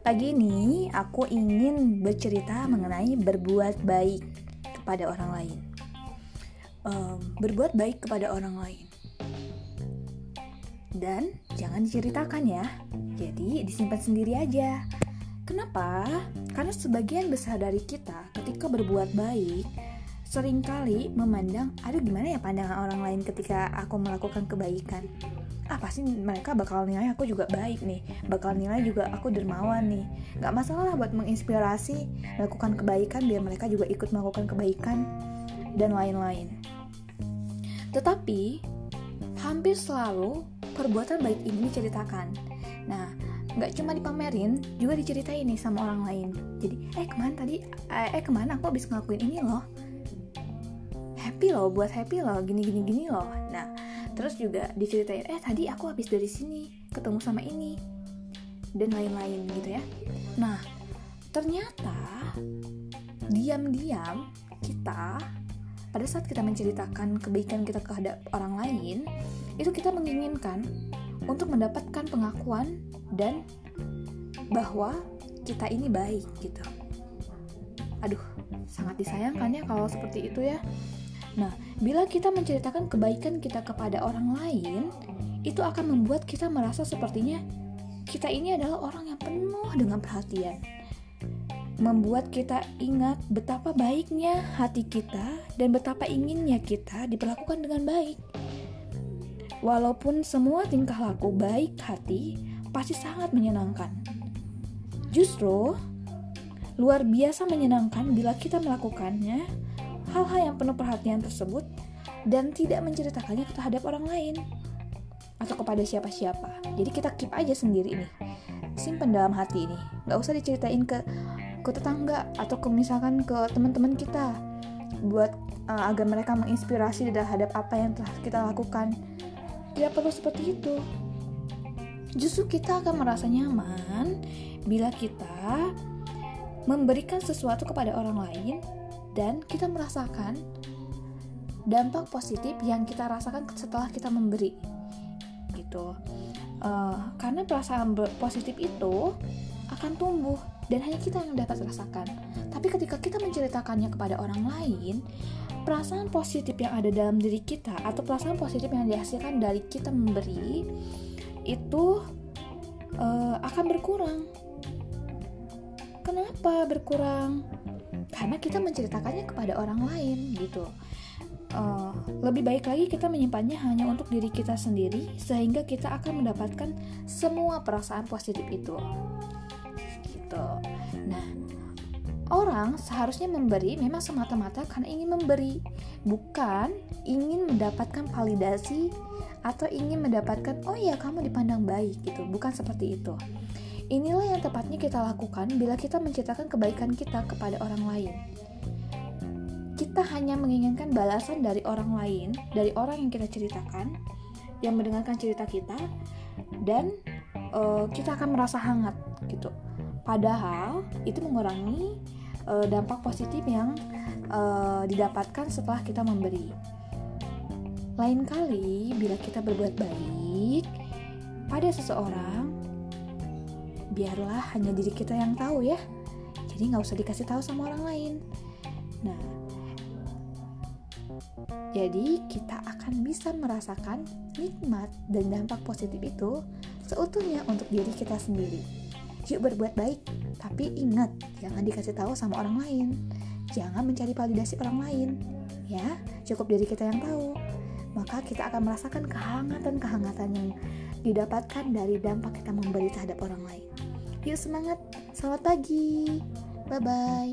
Pagi ini aku ingin bercerita mengenai berbuat baik kepada orang lain. Um, berbuat baik kepada orang lain. Dan jangan diceritakan ya. Jadi disimpan sendiri aja. Kenapa? Karena sebagian besar dari kita ketika berbuat baik sering kali memandang, aduh gimana ya pandangan orang lain ketika aku melakukan kebaikan ah pasti mereka bakal nilai aku juga baik nih. Bakal nilai juga aku dermawan nih. Gak masalah buat menginspirasi melakukan kebaikan biar mereka juga ikut melakukan kebaikan dan lain-lain. Tetapi hampir selalu perbuatan baik ini diceritakan. Nah nggak cuma dipamerin juga diceritain nih sama orang lain. Jadi eh ke mana tadi eh, eh ke mana aku habis ngelakuin ini loh? Happy loh buat happy loh gini gini gini loh. Nah terus juga diceritain eh tadi aku habis dari sini ketemu sama ini dan lain-lain gitu ya. Nah ternyata diam-diam kita pada saat kita menceritakan kebaikan kita terhadap orang lain itu kita menginginkan untuk mendapatkan pengakuan dan bahwa kita ini baik gitu. Aduh sangat disayangkan ya kalau seperti itu ya Nah, bila kita menceritakan kebaikan kita kepada orang lain, itu akan membuat kita merasa sepertinya kita ini adalah orang yang penuh dengan perhatian. Membuat kita ingat betapa baiknya hati kita dan betapa inginnya kita diperlakukan dengan baik. Walaupun semua tingkah laku baik hati pasti sangat menyenangkan. Justru luar biasa menyenangkan bila kita melakukannya hal-hal yang penuh perhatian tersebut dan tidak menceritakannya terhadap orang lain atau kepada siapa-siapa. Jadi kita keep aja sendiri nih, simpen dalam hati ini. Nggak usah diceritain ke ke tetangga atau ke misalkan ke teman-teman kita buat uh, agar mereka menginspirasi terhadap apa yang telah kita lakukan. Tidak perlu seperti itu. Justru kita akan merasa nyaman bila kita memberikan sesuatu kepada orang lain dan kita merasakan dampak positif yang kita rasakan setelah kita memberi gitu. Uh, karena perasaan positif itu akan tumbuh dan hanya kita yang dapat rasakan. Tapi ketika kita menceritakannya kepada orang lain perasaan positif yang ada dalam diri kita atau perasaan positif yang dihasilkan dari kita memberi itu uh, akan berkurang. Kenapa berkurang karena kita menceritakannya kepada orang lain gitu. Uh, lebih baik lagi kita menyimpannya hanya untuk diri kita sendiri sehingga kita akan mendapatkan semua perasaan positif itu. Gitu. Nah orang seharusnya memberi memang semata-mata karena ingin memberi bukan ingin mendapatkan validasi atau ingin mendapatkan oh ya kamu dipandang baik gitu. Bukan seperti itu Inilah yang tepatnya kita lakukan bila kita menceritakan kebaikan kita kepada orang lain. Kita hanya menginginkan balasan dari orang lain, dari orang yang kita ceritakan, yang mendengarkan cerita kita, dan uh, kita akan merasa hangat gitu. Padahal itu mengurangi uh, dampak positif yang uh, didapatkan setelah kita memberi. Lain kali, bila kita berbuat baik pada seseorang, biarlah hanya diri kita yang tahu ya. Jadi nggak usah dikasih tahu sama orang lain. Nah jadi kita akan bisa merasakan nikmat dan dampak positif itu seutuhnya untuk diri kita sendiri. Yuk berbuat baik tapi ingat jangan dikasih tahu sama orang lain. Jangan mencari validasi orang lain. Ya cukup diri kita yang tahu. Maka kita akan merasakan kehangatan-kehangatan yang didapatkan dari dampak kita memberi terhadap orang lain. Yuk semangat, selamat pagi, bye bye.